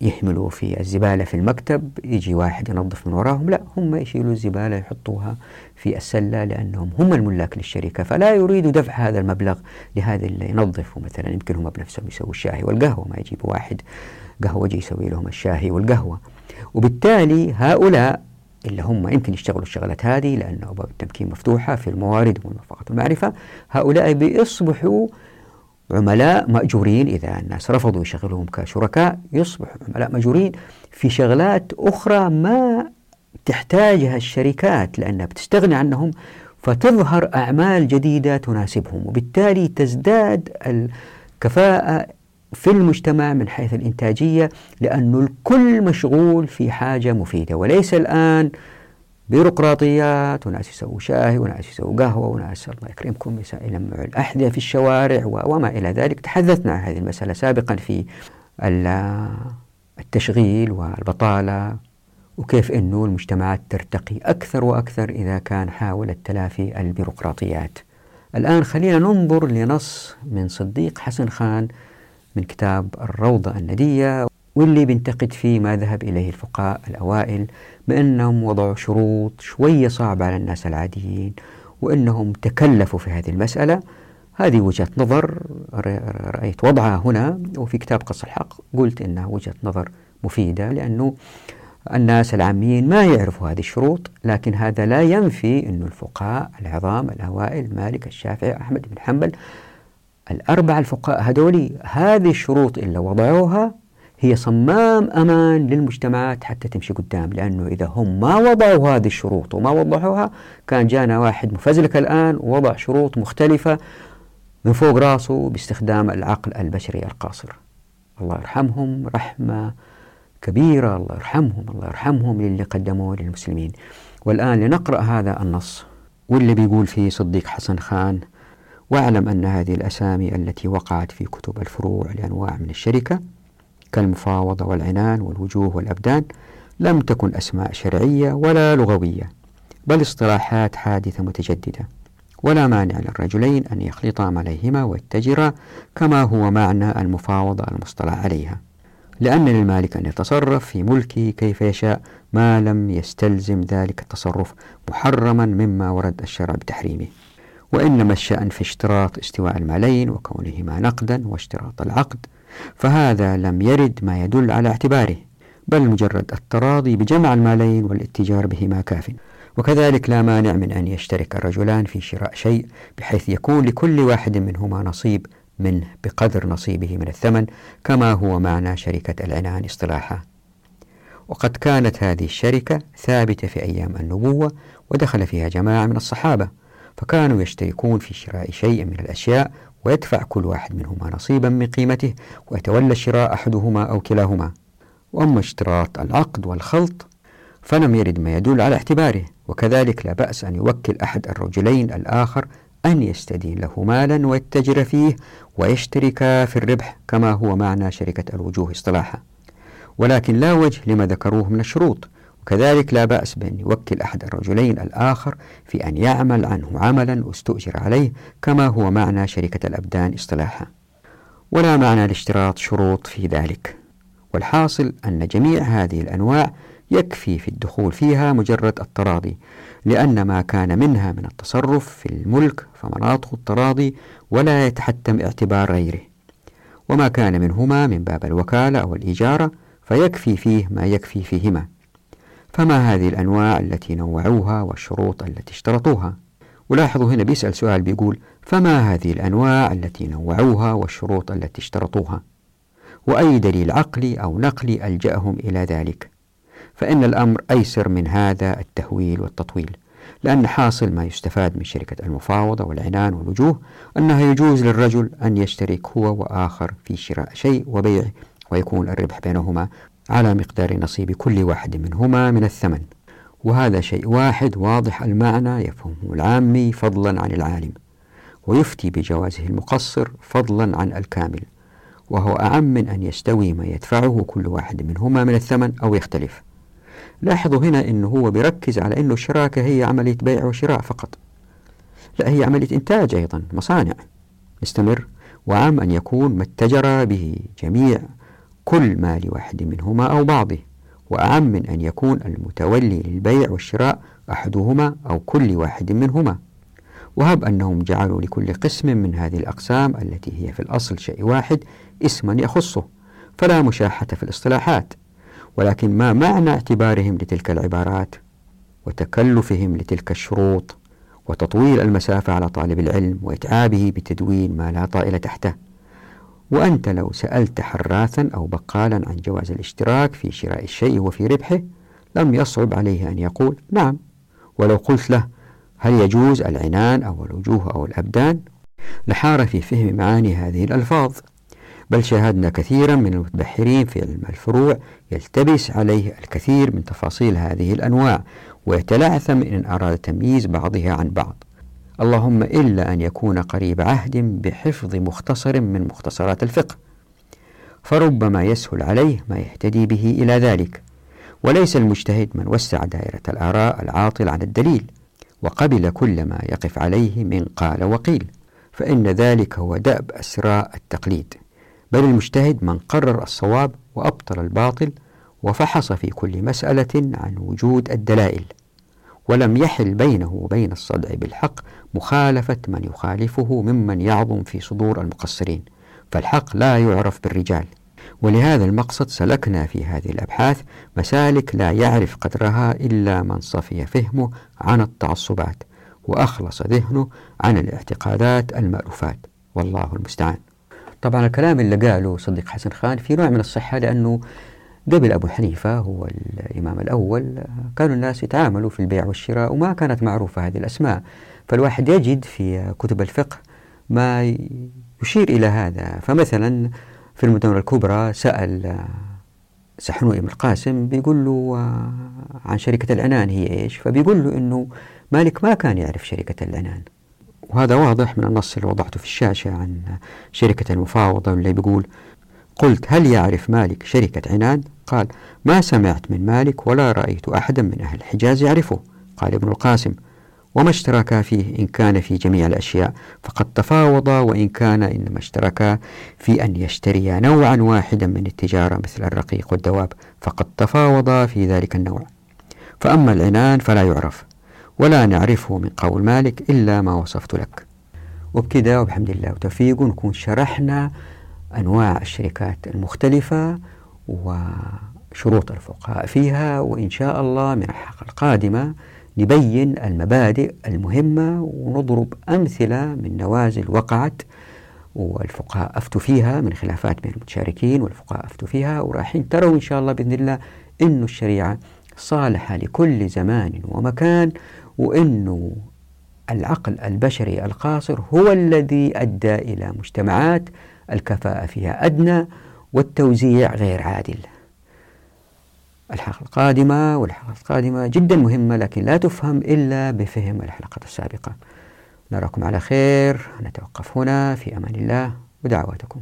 يهملوا في الزبالة في المكتب يجي واحد ينظف من وراهم لا هم يشيلوا الزبالة يحطوها في السلة لأنهم هم الملاك للشركة فلا يريدوا دفع هذا المبلغ لهذا اللي ينظفوا مثلا يمكن هم بنفسهم يسووا الشاي والقهوة ما يجيبوا واحد قهوجي يسوي لهم الشاي والقهوة. وبالتالي هؤلاء اللي هم يمكن يشتغلوا الشغلات هذه لأن أبواب التمكين مفتوحة في الموارد والمرفقات والمعرفة هؤلاء بيصبحوا عملاء مأجورين إذا الناس رفضوا يشغلوهم كشركاء يصبحوا عملاء مأجورين في شغلات أخرى ما تحتاجها الشركات لأنها بتستغني عنهم فتظهر أعمال جديدة تناسبهم وبالتالي تزداد الكفاءة في المجتمع من حيث الإنتاجية لأنه الكل مشغول في حاجة مفيدة وليس الآن بيروقراطيات وناس يسووا شاي وناس يسووا قهوة وناس الله يكرمكم يلمعوا الأحذية في الشوارع وما إلى ذلك. تحدثنا عن هذه المسألة سابقا في التشغيل والبطالة وكيف أنه المجتمعات ترتقي أكثر وأكثر إذا كان حاولت تلافي البيروقراطيات. الآن خلينا ننظر لنص من صديق حسن خان من كتاب الروضة الندية واللي بينتقد فيه ما ذهب إليه الفقهاء الأوائل بأنهم وضعوا شروط شوية صعبة على الناس العاديين وأنهم تكلفوا في هذه المسألة. هذه وجهة نظر رأيت وضعها هنا وفي كتاب قص الحق قلت إنها وجهة نظر مفيدة لأنه الناس العاميين ما يعرفوا هذه الشروط لكن هذا لا ينفي أن الفقهاء العظام الأوائل مالك الشافعي أحمد بن حنبل الأربعة الفقهاء هذولي هذه الشروط اللي وضعوها هي صمام أمان للمجتمعات حتى تمشي قدام لأنه إذا هم ما وضعوا هذه الشروط وما وضحوها كان جانا واحد مفزلك الآن ووضع شروط مختلفة من فوق راسه باستخدام العقل البشري القاصر. الله يرحمهم رحمة كبيرة الله يرحمهم الله يرحمهم للي قدموه للمسلمين. والآن لنقرأ هذا النص واللي بيقول فيه صديق حسن خان واعلم أن هذه الأسامي التي وقعت في كتب الفروع لأنواع من الشركة كالمفاوضة والعنان والوجوه والأبدان لم تكن أسماء شرعية ولا لغوية بل اصطلاحات حادثة متجددة. ولا مانع للرجلين أن يخلطا عليهما ويتجرا كما هو معنى المفاوضة المصطلح عليها. لأن للمالك أن يتصرف في ملكه كيف يشاء ما لم يستلزم ذلك التصرف محرما مما ورد الشرع بتحريمه. وإنما الشأن في اشتراط استواء المالين وكونهما نقدا واشتراط العقد فهذا لم يرد ما يدل على اعتباره بل مجرد التراضي بجمع المالين والاتجار بهما كاف. وكذلك لا مانع من أن يشترك الرجلان في شراء شيء بحيث يكون لكل واحد منهما نصيب منه بقدر نصيبه من الثمن كما هو معنى شركة العنان اصطلاحا. وقد كانت هذه الشركة ثابتة في أيام النبوة ودخل فيها جماعة من الصحابة فكانوا يشتركون في شراء شيء من الأشياء ويدفع كل واحد منهما نصيبا من قيمته ويتولى الشراء أحدهما أو كلاهما. وأما اشتراط العقد والخلط فلم يرد ما يدل على اعتباره وكذلك لا بأس أن يوكل أحد الرجلين الآخر أن يستدين له مالا ويتجر فيه ويشترك في الربح كما هو معنى شركة الوجوه اصطلاحا. ولكن لا وجه لما ذكروه من الشروط وكذلك لا بأس بأن يوكل أحد الرجلين الآخر في أن يعمل عنه عملا استؤجر عليه كما هو معنى شركة الأبدان اصطلاحا. ولا معنى لاشتراط شروط في ذلك. والحاصل أن جميع هذه الأنواع يكفي في الدخول فيها مجرد التراضي لأن ما كان منها من التصرف في الملك فمناطق التراضي ولا يتحتم اعتبار غيره. وما كان منهما من باب الوكالة أو الإجارة فيكفي فيه ما يكفي فيهما. فما هذه الأنواع التي نوعوها والشروط التي اشترطوها؟ ولاحظوا هنا بيسأل سؤال بيقول فما هذه الأنواع التي نوعوها والشروط التي اشترطوها؟ وأي دليل عقلي أو نقلي ألجأهم إلى ذلك؟ فإن الأمر أيسر من هذا التهويل والتطويل لأن حاصل ما يستفاد من شركة المفاوضة والعنان والوجوه أنها يجوز للرجل أن يشترك هو وآخر في شراء شيء وبيعه ويكون الربح بينهما على مقدار نصيب كل واحد منهما من الثمن. وهذا شيء واحد واضح المعنى يفهمه العامي فضلا عن العالم ويفتي بجوازه المقصر فضلا عن الكامل وهو أعم من أن يستوي ما يدفعه كل واحد منهما من الثمن أو يختلف. لاحظوا هنا أنه هو بيركز على أنه الشراكة هي عملية بيع وشراء فقط. لا هي عملية إنتاج أيضا مصانع. نستمر وعام أن يكون ما اتجر به جميع كل مال واحد منهما أو بعضه وأعم من أن يكون المتولي للبيع والشراء أحدهما أو كل واحد منهما. وهب أنهم جعلوا لكل قسم من هذه الأقسام التي هي في الأصل شيء واحد اسما يخصه فلا مشاحة في الاصطلاحات ولكن ما معنى اعتبارهم لتلك العبارات؟ وتكلفهم لتلك الشروط وتطويل المسافة على طالب العلم وإتعابه بتدوين ما لا طائل تحته. وأنت لو سألت حراثا أو بقالا عن جواز الاشتراك في شراء الشيء وفي ربحه لم يصعب عليه أن يقول نعم. ولو قلت له هل يجوز العنان أو الوجوه أو الأبدان؟ لحار في فهم معاني هذه الألفاظ. بل شاهدنا كثيرا من المتبحرين في علم الفروع يلتبس عليه الكثير من تفاصيل هذه الأنواع ويتلعثم إن أراد تمييز بعضها عن بعض. اللهم إلا أن يكون قريب عهد بحفظ مختصر من مختصرات الفقه. فربما يسهل عليه ما يهتدي به إلى ذلك. وليس المجتهد من وسع دائرة الآراء العاطل عن الدليل وقبل كل ما يقف عليه من قال وقيل فإن ذلك هو دأب أسراء التقليد. بل المجتهد من قرر الصواب وأبطل الباطل وفحص في كل مسألة عن وجود الدلائل. ولم يحل بينه وبين الصدع بالحق مخالفة من يخالفه ممن يعظم في صدور المقصرين فالحق لا يعرف بالرجال. ولهذا المقصد سلكنا في هذه الأبحاث مسالك لا يعرف قدرها إلا من صفي فهمه عن التعصبات وأخلص ذهنه عن الاعتقادات المألوفات. والله المستعان. طبعا الكلام اللي قاله صديق حسن خان في نوع من الصحة لأنه قبل أبو حنيفة هو الإمام الأول كانوا الناس يتعاملوا في البيع والشراء وما كانت معروفة هذه الأسماء. فالواحد يجد في كتب الفقه ما يشير إلى هذا. فمثلا في المدونة الكبرى سأل سحنوء بن القاسم بيقول له عن شركة العنان هي إيش؟ فبيقول له أنه مالك ما كان يعرف شركة العنان وهذا واضح من النص اللي وضعته في الشاشة عن شركة المفاوضة اللي بيقول قلت هل يعرف مالك شركة عنان قال ما سمعت من مالك ولا رأيت أحدا من أهل الحجاز يعرفه. قال ابن القاسم وما اشتركا فيه إن كان في جميع الأشياء؟ فقد تفاوضا وإن كان إنما اشتركا في أن يشتريا نوعا واحدا من التجارة مثل الرقيق والدواب. فقد تفاوضا في ذلك النوع. فأما العنان فلا يعرف ولا نعرفه من قول مالك إلا ما وصفت لك. وبكذا وبحمد الله وتوفيق. نكون شرحنا أنواع الشركات المختلفة وشروط الفقهاء فيها وإن شاء الله من الحلقة القادمة نبين المبادئ المهمة ونضرب أمثلة من نوازل وقعت والفقهاء أفتوا فيها من خلافات بين المتشاركين والفقهاء أفتوا فيها ورايحين تروا إن شاء الله بإذن الله أن الشريعة صالحة لكل زمان ومكان وأنه العقل البشري القاصر هو الذي أدى إلى مجتمعات الكفاءة فيها أدنى والتوزيع غير عادل. الحلقة القادمة والحلقة القادمة جدا مهمة لكن لا تفهم إلا بفهم الحلقة السابقة. نراكم على خير. نتوقف هنا. في أمان الله. ودعواتكم.